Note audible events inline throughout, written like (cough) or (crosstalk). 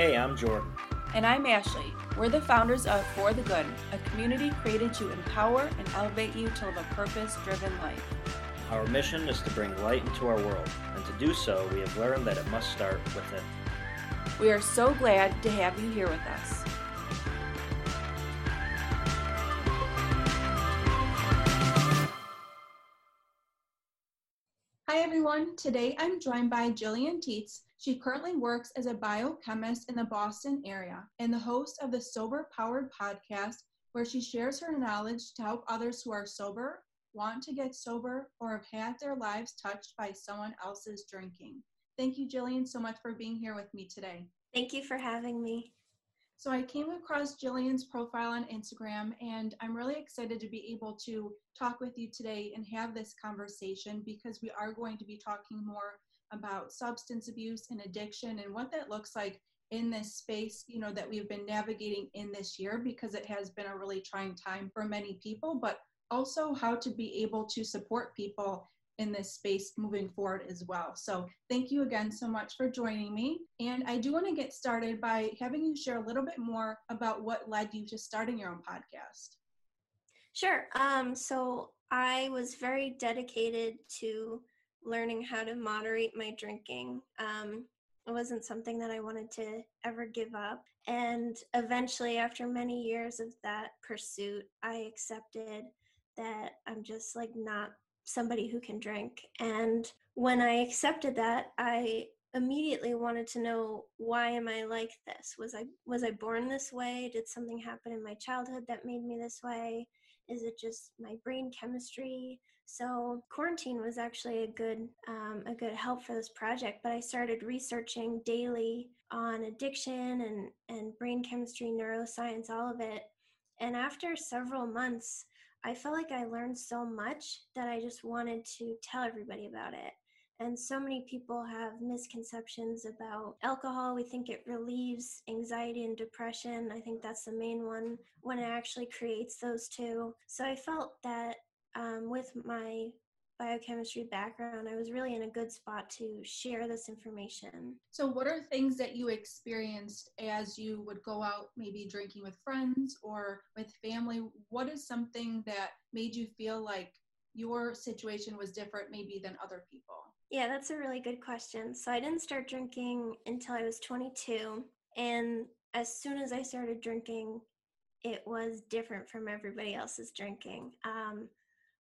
Hey, I'm Jordan. And I'm Ashley. We're the founders of For the Good, a community created to empower and elevate you to live a purpose driven life. Our mission is to bring light into our world, and to do so, we have learned that it must start within. We are so glad to have you here with us. Hi everyone, today I'm joined by Gillian Tietz. She currently works as a biochemist in the Boston area and the host of the Sober Powered podcast, where she shares her knowledge to help others who are sober, want to get sober, or have had their lives touched by someone else's drinking. Thank you, Gillian, so much for being here with me today. Thank you for having me. So I came across Gillian's profile on Instagram, and I'm really excited to be able to talk with you today and have this conversation because we are going to be talking more about substance abuse and addiction and what that looks like in this space, you know, that we've been navigating in this year because it has been a really trying time for many people, but also how to be able to support people in this space moving forward as well. So thank you again so much for joining me. And I do want to get started by having you share a little bit more about what led you to starting your own podcast. Sure. Um, so I was very dedicated to learning how to moderate my drinking. Um, it wasn't something that I wanted to ever give up. And eventually, after many years of that pursuit, I accepted that I'm just like not somebody who can drink. And when I accepted that, I immediately wanted to know why am I like this? Was I was I born this way? Did something happen in my childhood that made me this way? Is it just my brain chemistry? So quarantine was actually a good um, a good help for this project. But I started researching daily on addiction and and brain chemistry, neuroscience, all of it. And after several months, I felt like I learned so much that I just wanted to tell everybody about it. And so many people have misconceptions about alcohol. We think it relieves anxiety and depression. I think that's the main one when it actually creates those two. So I felt that um, with my biochemistry background, I was really in a good spot to share this information. So, what are things that you experienced as you would go out, maybe drinking with friends or with family? What is something that made you feel like your situation was different, maybe than other people? Yeah, that's a really good question. So, I didn't start drinking until I was 22. And as soon as I started drinking, it was different from everybody else's drinking. Um,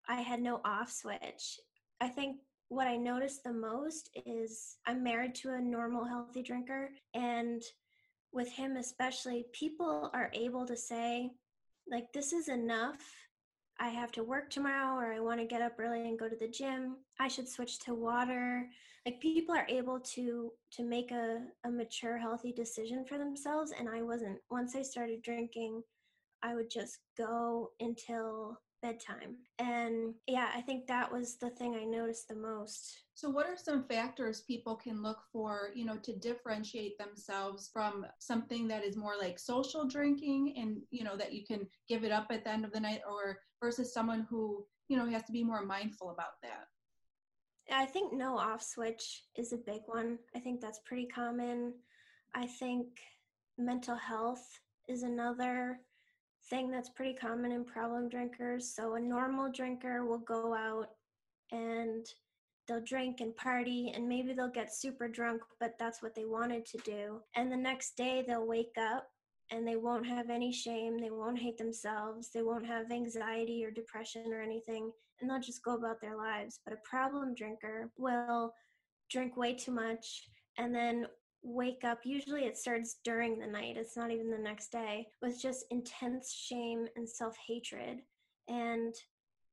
I had no off switch. I think what I noticed the most is I'm married to a normal, healthy drinker. And with him, especially, people are able to say, like, this is enough. I have to work tomorrow, or I want to get up early and go to the gym. I should switch to water. Like people are able to to make a, a mature, healthy decision for themselves. And I wasn't. Once I started drinking, I would just go until bedtime. And yeah, I think that was the thing I noticed the most. So what are some factors people can look for, you know, to differentiate themselves from something that is more like social drinking and, you know, that you can give it up at the end of the night or versus someone who, you know, has to be more mindful about that? I think no off switch is a big one. I think that's pretty common. I think mental health is another thing that's pretty common in problem drinkers. So a normal drinker will go out and they'll drink and party and maybe they'll get super drunk, but that's what they wanted to do. And the next day they'll wake up and they won't have any shame, they won't hate themselves, they won't have anxiety or depression or anything, and they'll just go about their lives. But a problem drinker will drink way too much and then wake up usually it starts during the night it's not even the next day with just intense shame and self-hatred. And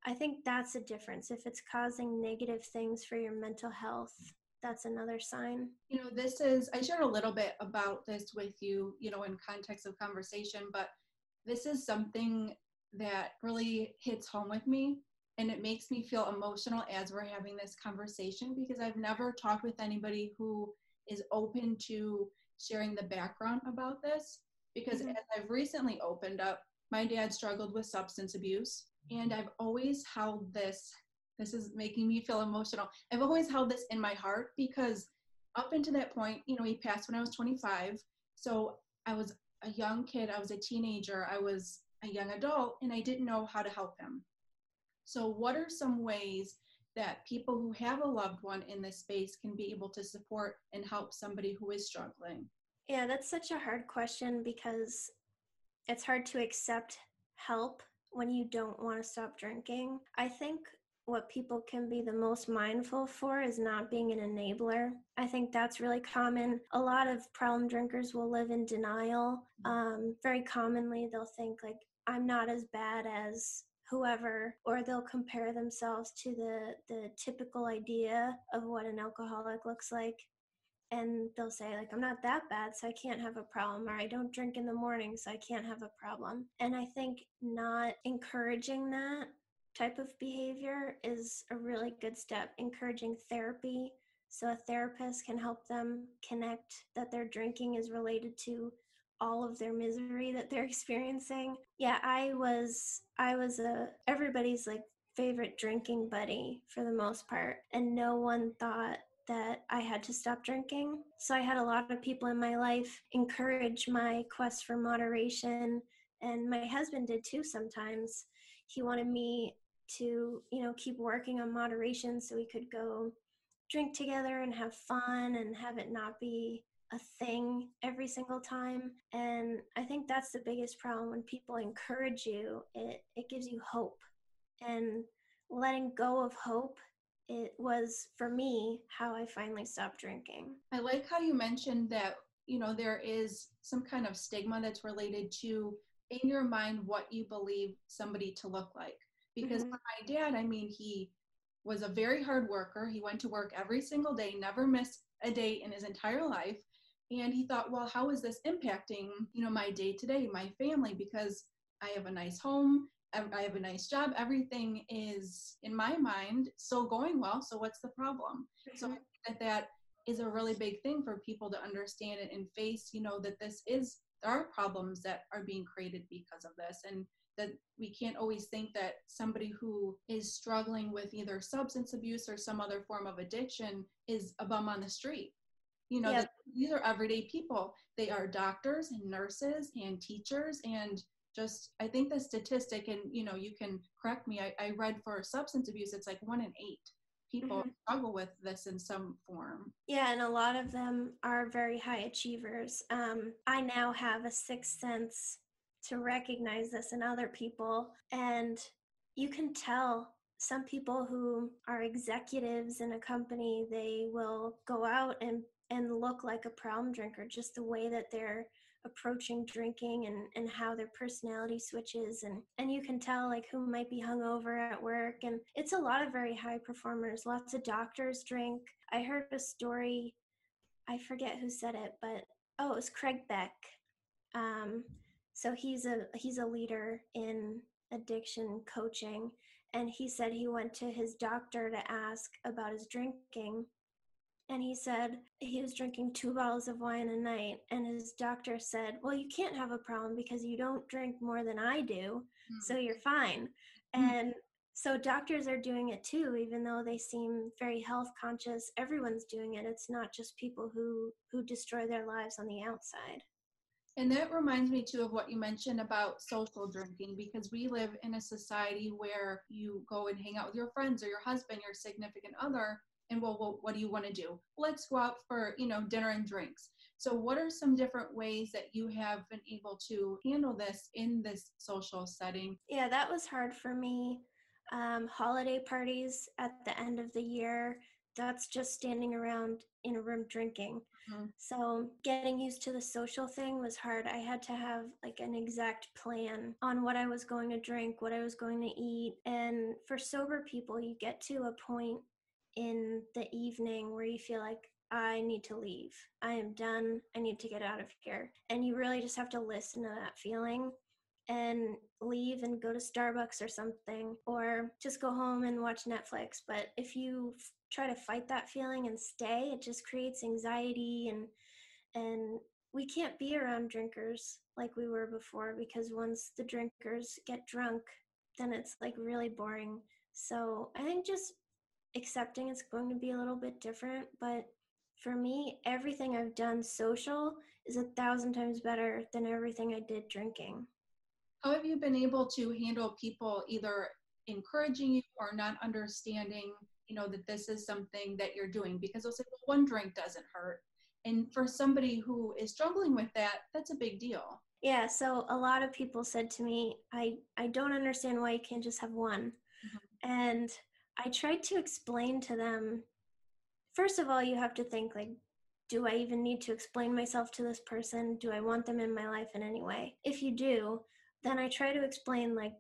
i think that's a difference. If it's causing negative things for your mental health that's another sign. You know this is i shared a little bit about this with you you know in context of conversation but this is something that really hits home with me and it makes me feel emotional as we're having this conversation because i've never talked with anybody who is open to sharing the background about this because mm-hmm. as I've recently opened up, my dad struggled with substance abuse and I've always held this this is making me feel emotional. I've always held this in my heart because up until that point, you know, he passed when I was 25 So I was a young kid, I was a teenager, I was a young adult, and I didn't know how to help him. So, what are some ways that people who have a loved one in this space can be able to support and help somebody who is struggling? Yeah, that's such a hard question because it's hard to accept help when you don't want to stop drinking. I think what people can be the most mindful for is not being an enabler. I think that's really common. A lot of problem drinkers will live in denial. Mm-hmm. Um, very commonly, they'll think, like, I'm not as bad as whoever or they'll compare themselves to the the typical idea of what an alcoholic looks like. And they'll say like i'm not that bad so i can't have a problem or i don't drink in the morning so i can't have a problem. And i think not encouraging that type of behavior is a really good step. Encouraging therapy so a therapist can help them connect that their drinking is related to all of their misery that they're (laughs) experiencing yeah i was i was a everybody's like favorite drinking buddy for the most part and no one thought that I had to stop drinking. So I had a lot of people in my life encourage my quest for moderation. And my husband did too sometimes. He wanted me to, you know, keep working on moderation so we could go drink together and have fun and have it not be a thing every single time. And I think that's the biggest problem when people encourage you, it, it gives you hope. And letting go of hope it was for me how I finally stopped drinking. I like how you mentioned that, you know, there is some kind of stigma that's related to in your mind what you believe somebody to look like. Because mm-hmm. my dad, I mean, he was a very hard worker. He went to work every single day, never missed a day in his entire life. And he thought, well, how is this impacting, you know, my day to day, my family? Because I have a nice home, I have a nice job. Everything is, in my mind, still going well. So what's the problem? Mm-hmm. So that that is a really big thing for people to understand it and face. You know that this is there are problems that are being created because of this, and that we can't always think that somebody who is struggling with either substance abuse or some other form of addiction is a bum on the street. You know, these are everyday people. They are doctors and nurses and teachers and just i think the statistic and you know you can correct me i, I read for substance abuse it's like one in eight people mm-hmm. struggle with this in some form yeah and a lot of them are very high achievers um, i now have a sixth sense to recognize this in other people and you can tell some people who are executives in a company they will go out and and look like a problem drinker just the way that they're approaching drinking and, and how their personality switches and, and you can tell like who might be hungover at work and it's a lot of very high performers. Lots of doctors drink. I heard a story i forget who said it but oh it was craig beck. Um, so he's a he's a leader in addiction coaching and he said he went to his doctor to ask about his drinking and he said he was drinking two bottles of wine a night and his doctor said well you can't have a problem because you don't drink more than i do mm. so you're fine mm. and so doctors are doing it too even though they seem very health conscious everyone's doing it it's not just people who who destroy their lives on the outside and that reminds me too of what you mentioned about social drinking because we live in a society where you go and hang out with your friends or your husband, your significant other, and well, well what do you want to do? Let's go out for you know dinner and drinks. So what are some different ways that you have been able to handle this in this social setting? Yeah that was hard for me. Um, holiday parties at the end of the year that's just standing around in a room drinking. Mm-hmm. so getting used to the social thing was hard. I had to have like an exact plan on what i was going to drink what i was going to eat and for sober people you get to a point in the evening where you feel like I need to leave. I am done. I need to get out of here. And you really just have to listen to that feeling and leave and go to Starbucks or something, or just go home and watch Netflix. But if you f- try to fight that feeling and stay, it just creates anxiety and and we can't be around drinkers like we were before because once the drinkers get drunk, then it's like really boring. So I think just accepting it's going to be a little bit different, but for me, everything I've done social is a thousand times better than everything I did drinking. How have you been able to handle people either encouraging you or not understanding, you know, that this is something that you're doing? Because they'll say, well, one drink doesn't hurt. And for somebody who is struggling with that, that's a big deal. Yeah, so a lot of people said to me, I, I don't understand why you can't just have one. Mm-hmm. And I tried to explain to them first of all, you have to think like, do I even need to explain myself to this person? Do I want them in my life in any way? If you do, then I try to explain like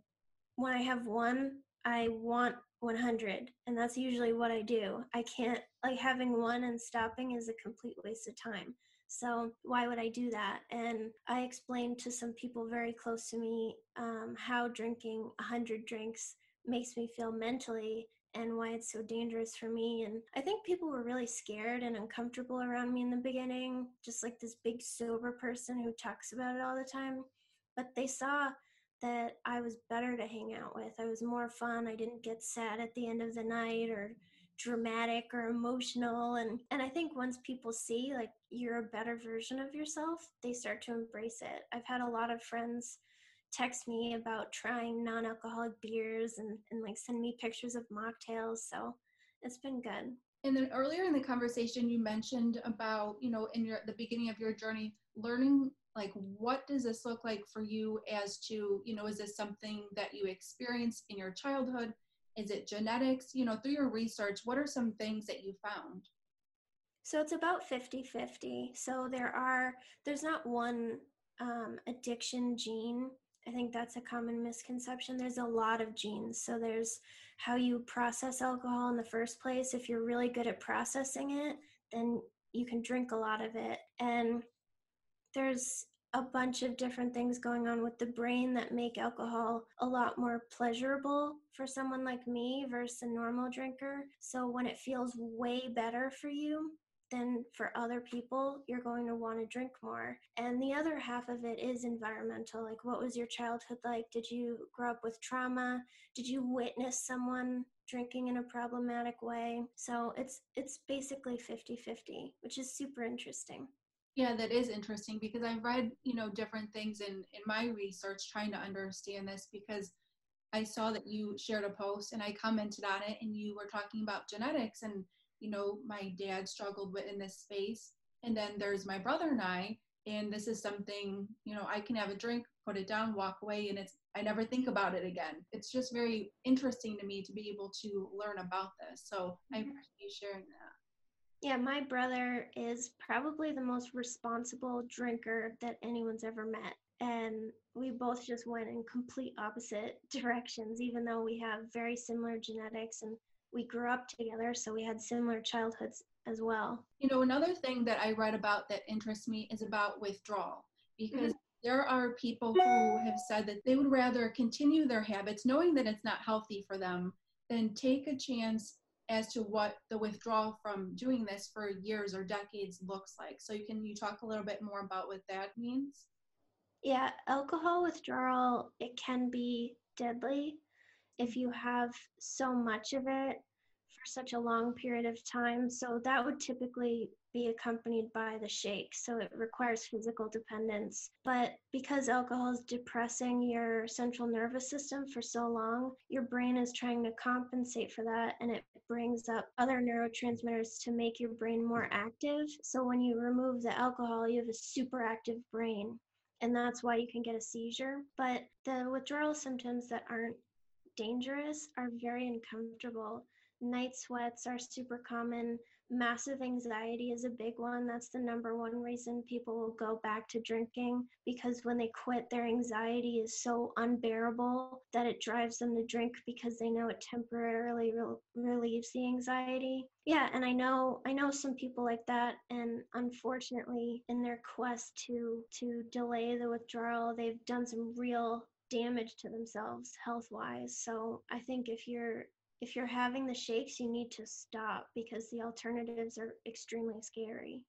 when I have one, I want 100 and that's usually what I do. I can't like having one and stopping is a complete waste of time. So why would I do that? And I explained to some people very close to me um, how drinking 100 drinks makes me feel mentally and why it's so dangerous for me. And I think people were really scared and uncomfortable around me in the beginning, just like this big sober person who talks about it all the time. But they saw that I was better to hang out with. I was more fun. I didn't get sad at the end of the night or dramatic or emotional and and I think once people see like you're a better version of yourself, they start to embrace it. I've had a lot of friends text me about trying non-alcoholic beers and, and like send me pictures of mocktails so it's been good. And then earlier in the conversation you mentioned about you know in your the beginning of your journey learning like what does this look like for you as to you know is this something that you experienced in your childhood? Is it genetics? You know through your research what are some things that you found? So it's about 50 50 so there are there's not one um, addiction gene I think that's a common misconception. There's a lot of genes. So there's how you process alcohol in the first place. If you're really good at processing it, then you can drink a lot of it. And there's a bunch of different things going on with the brain that make alcohol a lot more pleasurable for someone like me versus a normal drinker. So when it feels way better for you, then for other people, you're going to want to drink more. And the other half of it is environmental. Like, what was your childhood like? Did you grow up with trauma? Did you witness someone drinking in a problematic way? So it's it's basically 50-50, which is super interesting. Yeah, that is interesting because I've read, you know, different things in in my research trying to understand this because I saw that you shared a post and I commented on it and you were talking about genetics and you know my dad struggled with in this space and then there's my brother and i and this is something you know i can have a drink put it down walk away and it's i never think about it again it's just very interesting to me to be able to learn about this so i mm-hmm. appreciate you sharing that yeah, my brother is probably the most responsible drinker that anyone's ever met. And we both just went in complete opposite (laughs) directions, even though we have very similar genetics and we grew up together, so we had similar childhoods as well. You know, another thing that I read about that interests me is about withdrawal because mm-hmm. there are people who have said that they would rather continue their habits knowing that it's not healthy for them than take a chance as to what the withdrawal from doing this for years or decades looks like. So you can you talk a little bit more about what that means? Yeah, alcohol withdrawal it can be deadly if you have so much of it for such a long period of time. So that would typically be accompanied by the shake. So it requires physical dependence. But because alcohol is depressing your central nervous system for so long, your brain is trying to compensate for that and it brings up other neurotransmitters to make your brain more active. So when you remove the alcohol, you have a super active brain. And that's why you can get a seizure. But the withdrawal symptoms that aren't dangerous are very uncomfortable. Night sweats are super common. Massive anxiety is a big one. That's the number one reason people will go back to drinking because when they quit, their anxiety is so unbearable that it drives them to drink because they know it temporarily re- relieves the anxiety. Yeah, and I know I know some people like that and unfortunately in their quest to to delay the withdrawal, they've done some real damage to themselves health wise so i think if you're if you're having the shakes you need to stop because the alternatives are extremely scary.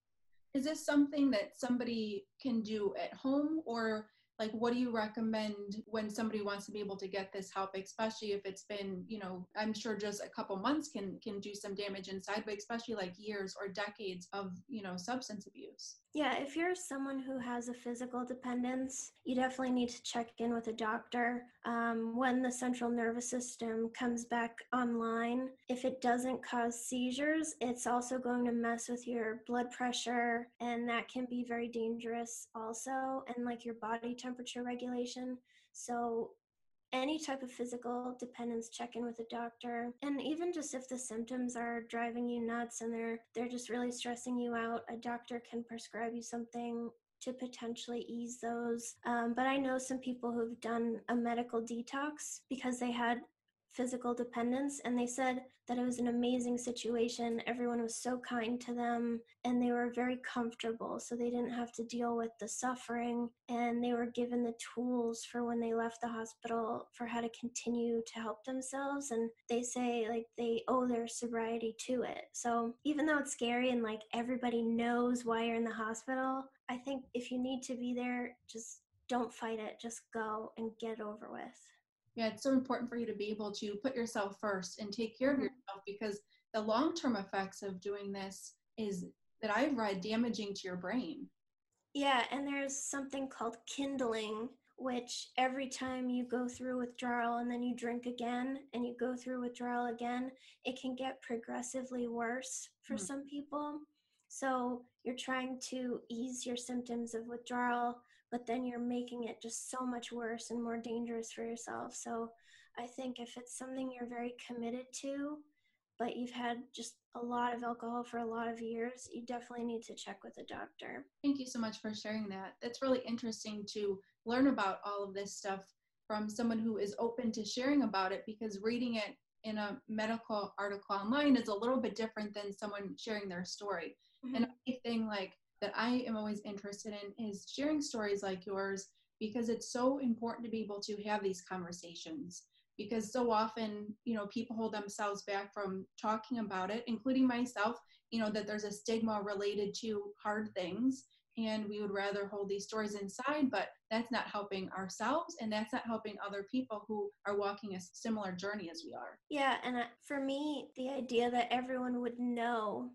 Is this something that somebody can do at home or like what do you recommend when somebody wants to be able to get this help especially if it's been you know i'm sure just a couple months can can do some damage inside but especially like years or decades of you know substance abuse? Yeah if you're someone who has a physical dependence you definitely need to check in with a doctor um, when the central nervous system comes back online if it doesn't cause seizures it's also going to mess with your blood pressure and that can be very dangerous also and like your body temperature regulation. So any type of physical dependence check in with a doctor and even just if the symptoms are driving you nuts and they're they're just really stressing you out a doctor can prescribe you something to potentially ease those. Um, but i know some people who've done a medical detox because they had physical dependence and they said that it was an amazing situation. Everyone was so kind to them and they were very comfortable so they didn't have to deal with the suffering and they were given the tools for when they left the hospital for how to continue to help themselves and they say like they owe their sobriety to it. So even though it's scary and like everybody knows why you're in the hospital i think if you need to be there just don't fight it just go and get it over with yeah it's so important for you to be able to put yourself first and take care of Mhm. yourself because the long-term effects of doing this is that i've read damaging to your brain Yeah, and there's something called kindling, which every time you go through withdrawal and then you drink again and you go through withdrawal again, it can get progressively worse for Hmm. some people. So you're trying to ease your symptoms of withdrawal, but then you're making it just so much worse and more dangerous for yourself. So I think if it's something you're very committed to, but you've had just a lot of alcohol for a lot of years, you definitely need to check with a doctor. Thank you so much for sharing that. That's really interesting to learn about all of this stuff from someone who is open to sharing about it because reading it in a medical article online is a little bit different than someone sharing their story. And mm-hmm. a big thing like that I am always interested in is sharing stories like yours because it's so important to be able to have these conversations because so often you know people hold themselves back from talking about it including myself you know that there's a stigma related to hard things and we would rather hold these stories inside but that's not helping ourselves and that's not helping other people who are walking a similar journey as we are Yeah, and for me, the idea that everyone would know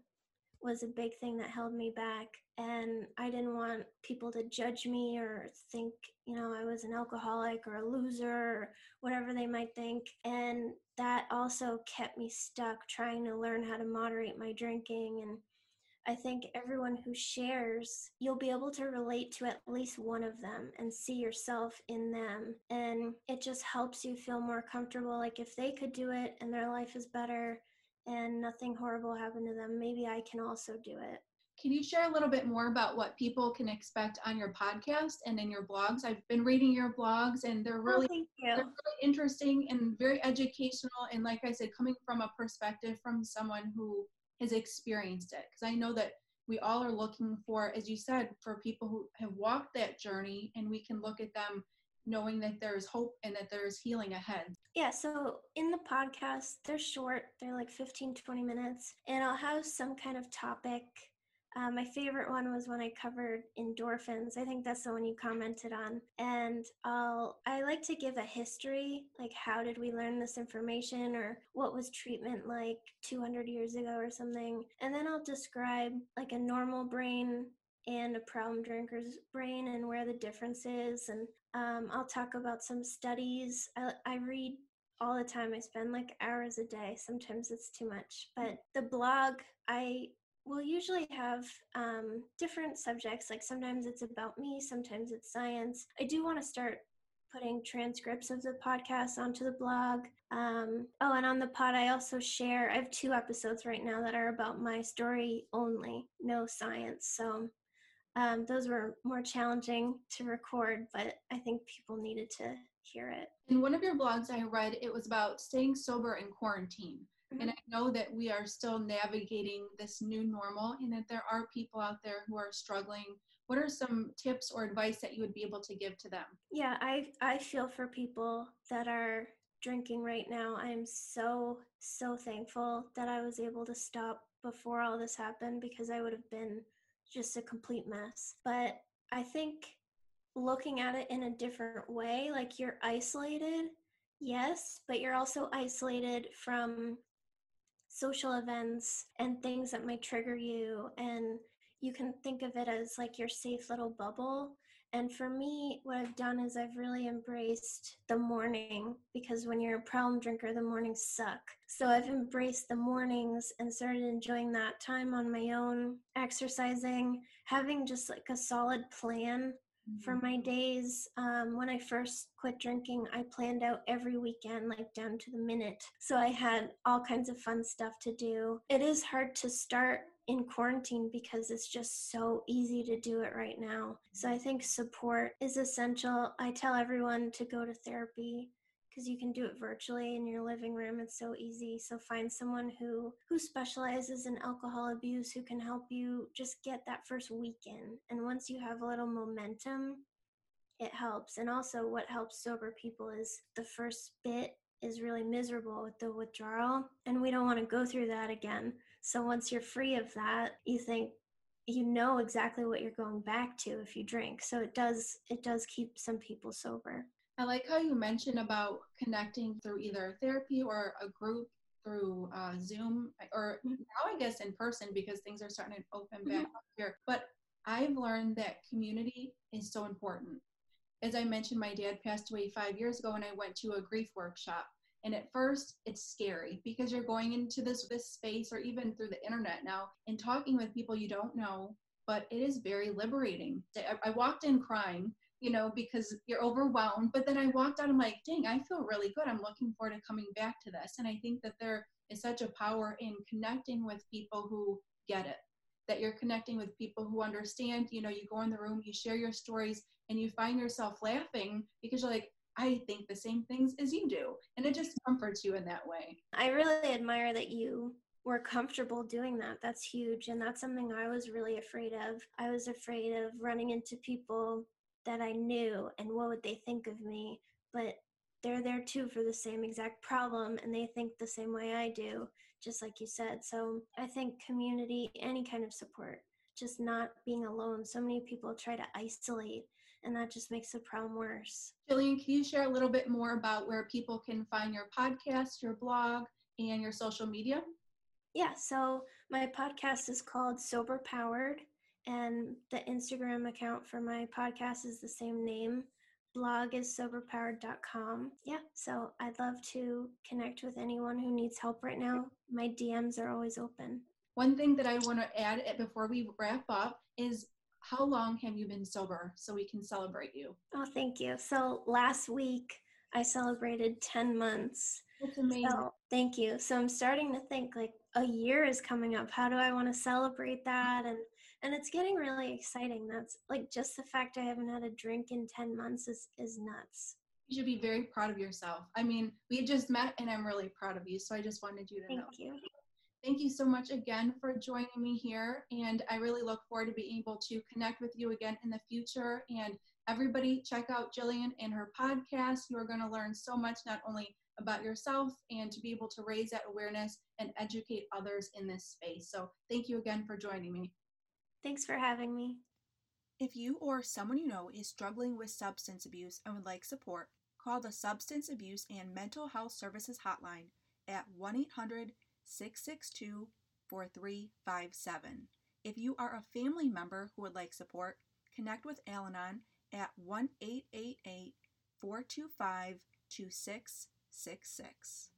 was a big thing that held me back. And I didn't want people to judge me or think, you know, I was an alcoholic or a loser or whatever they might think. And that also kept me stuck trying to learn how to moderate my drinking. And I think everyone who shares, you'll be able to relate to at least one of them and see yourself in them. And it just helps you feel more comfortable. Like if they could do it and their life is better and nothing horrible happened to them, maybe I can also do it. Can you share a little bit more about what people can expect on your podcast and in your blogs? I've been reading your blogs and they're oh, really, oh, they're really interesting and very educational. And like I said, coming from a perspective from someone who has experienced it. Because I know that we all are looking for, as you said, for people who have walked that journey and we can look at them knowing that there is hope and that there is healing ahead. Yeah, so in the podcast, they're short, they're like 15, 20 minutes, and I'll have some kind of topic. Uh, my favorite one was when I covered endorphins. I think that's the one you commented on. And I'll I like to give a history, like how did we learn this information, or what was treatment like 200 years ago, or something. And then I'll describe like a normal brain and a problem drinker's brain and where the difference is. And um, I'll talk about some studies. I, I read all the time. I spend like hours a day. Sometimes it's too much. But the blog, I will usually have um, different subjects. Like sometimes it's about me, sometimes it's science. I do want to start putting transcripts of the podcast onto the blog. Um, oh, and on the pod, I also share, I have two episodes right now that are about my story only, no science. So um, those were more challenging to record, but I think people needed to hear it. In one of your blogs I read, it was about staying sober in quarantine. And mm-hmm. I know that we are still navigating this new normal and that there are people out there who are struggling. What are some tips or advice that you would be able to give to them? Yeah, I I feel for people that are drinking right now. I'm so so thankful that I was able to stop before all this happened because I would have been just a complete mess. But I think looking at it in a different way. Like you're isolated, yes, but you're also isolated from social events and things that might trigger you. And you can think of it as like your safe little bubble. And for me, what I've done is I've really embraced the morning because when you're a problem drinker, the mornings suck. So I've embraced the mornings and started enjoying that time on my own, exercising, having just like a solid plan for my days um, when i first quit drinking i planned out every weekend like down to the minute. So i had all kinds of fun stuff to do. It is hard to start in quarantine because it's just so easy to do it right now. So i think support is essential. I tell everyone to go to therapy because you can do it virtually in your living room it's so easy. So find someone who who specializes in alcohol abuse who can help you just get that first weekend and once you have a little momentum it helps. And also what helps sober people is the first bit is really miserable with the withdrawal and we don't want to go through that again. So once you're free of that you think you know exactly what you're going back to if you drink. So it does it does keep some people sober I like how you mentioned about connecting through either therapy or a group through uh, Zoom or Mm-hmm. now I guess in person because things are starting to open Mm-hmm. back up here. But I've learned that community is so important. As I mentioned, my dad passed away five years ago and I went to a grief workshop. And at first, it's scary because you're going into this this space or even through the internet now and talking with people you don't know. But it is very liberating. I, I walked in crying you know, because you're overwhelmed. But then I walked out, I'm like, dang, I feel really good. I'm looking forward to coming back to this. And I think that there is such a power in connecting with people who get it, that you're connecting with people who understand. You know, you go in the room, you share your stories, and you find yourself laughing because you're like, I think the same things as you do. And it just comforts you in that way. I really admire that you were comfortable doing that. That's huge. And that's something I was really afraid of. I was afraid of running into people that I knew and what would they think of me. But they're there too for the same exact problem and they think the same way I do, just like you said. So I think community, any kind of support, just not being alone. So many people try to isolate and that just makes the problem worse. Gillian, can you share a little bit more about where people can find your podcast, your blog, and your social media? Yeah, so my podcast is called Sober Powered, and the Instagram account for my podcast is the same name. Blog is soberpowered.com. Yeah, so I'd love to connect with anyone who needs help right now. My DMs are always open. One thing that I want to add eh, before we wrap up is how long have you been sober so we can celebrate you? Oh, thank you. So last week I celebrated 10 months. That's amazing. So, thank you. So I'm starting to think like a year is coming up. How do I want to celebrate that? And and it's getting really exciting. That's like just the fact I haven't had a drink in 10 months is is nuts. You should be very proud of yourself. I mean, we just met and I'm really proud of you. So I just wanted you to Thank know. you. Thank you so much again for joining me here. And I really look forward to being able to connect with you again in the future. And everybody, check out Gillian and her podcast. You are going to learn so much, not only about yourself and to be able to raise that awareness and educate others in this space. So thank you again for joining me. Thanks for having me. If you or someone you know is struggling with substance abuse and would like support, call the Substance Abuse and Mental Health Services Hotline at 1 800 662 4357. If you are a family member who would like support, connect with Al Anon at 1 888 425 2666.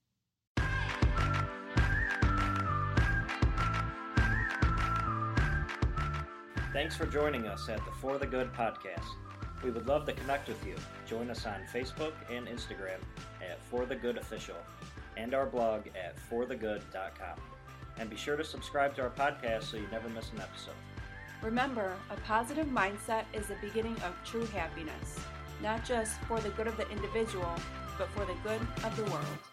Thanks for joining us at the For the Good podcast. We would love to connect with you. Join us on Facebook and Instagram at For the Good Official and our blog at forthegood.com. And be sure to subscribe to our podcast so you never miss an episode. Remember, a positive mindset is the beginning of true happiness, not just for the good of the individual, but for the good of the world.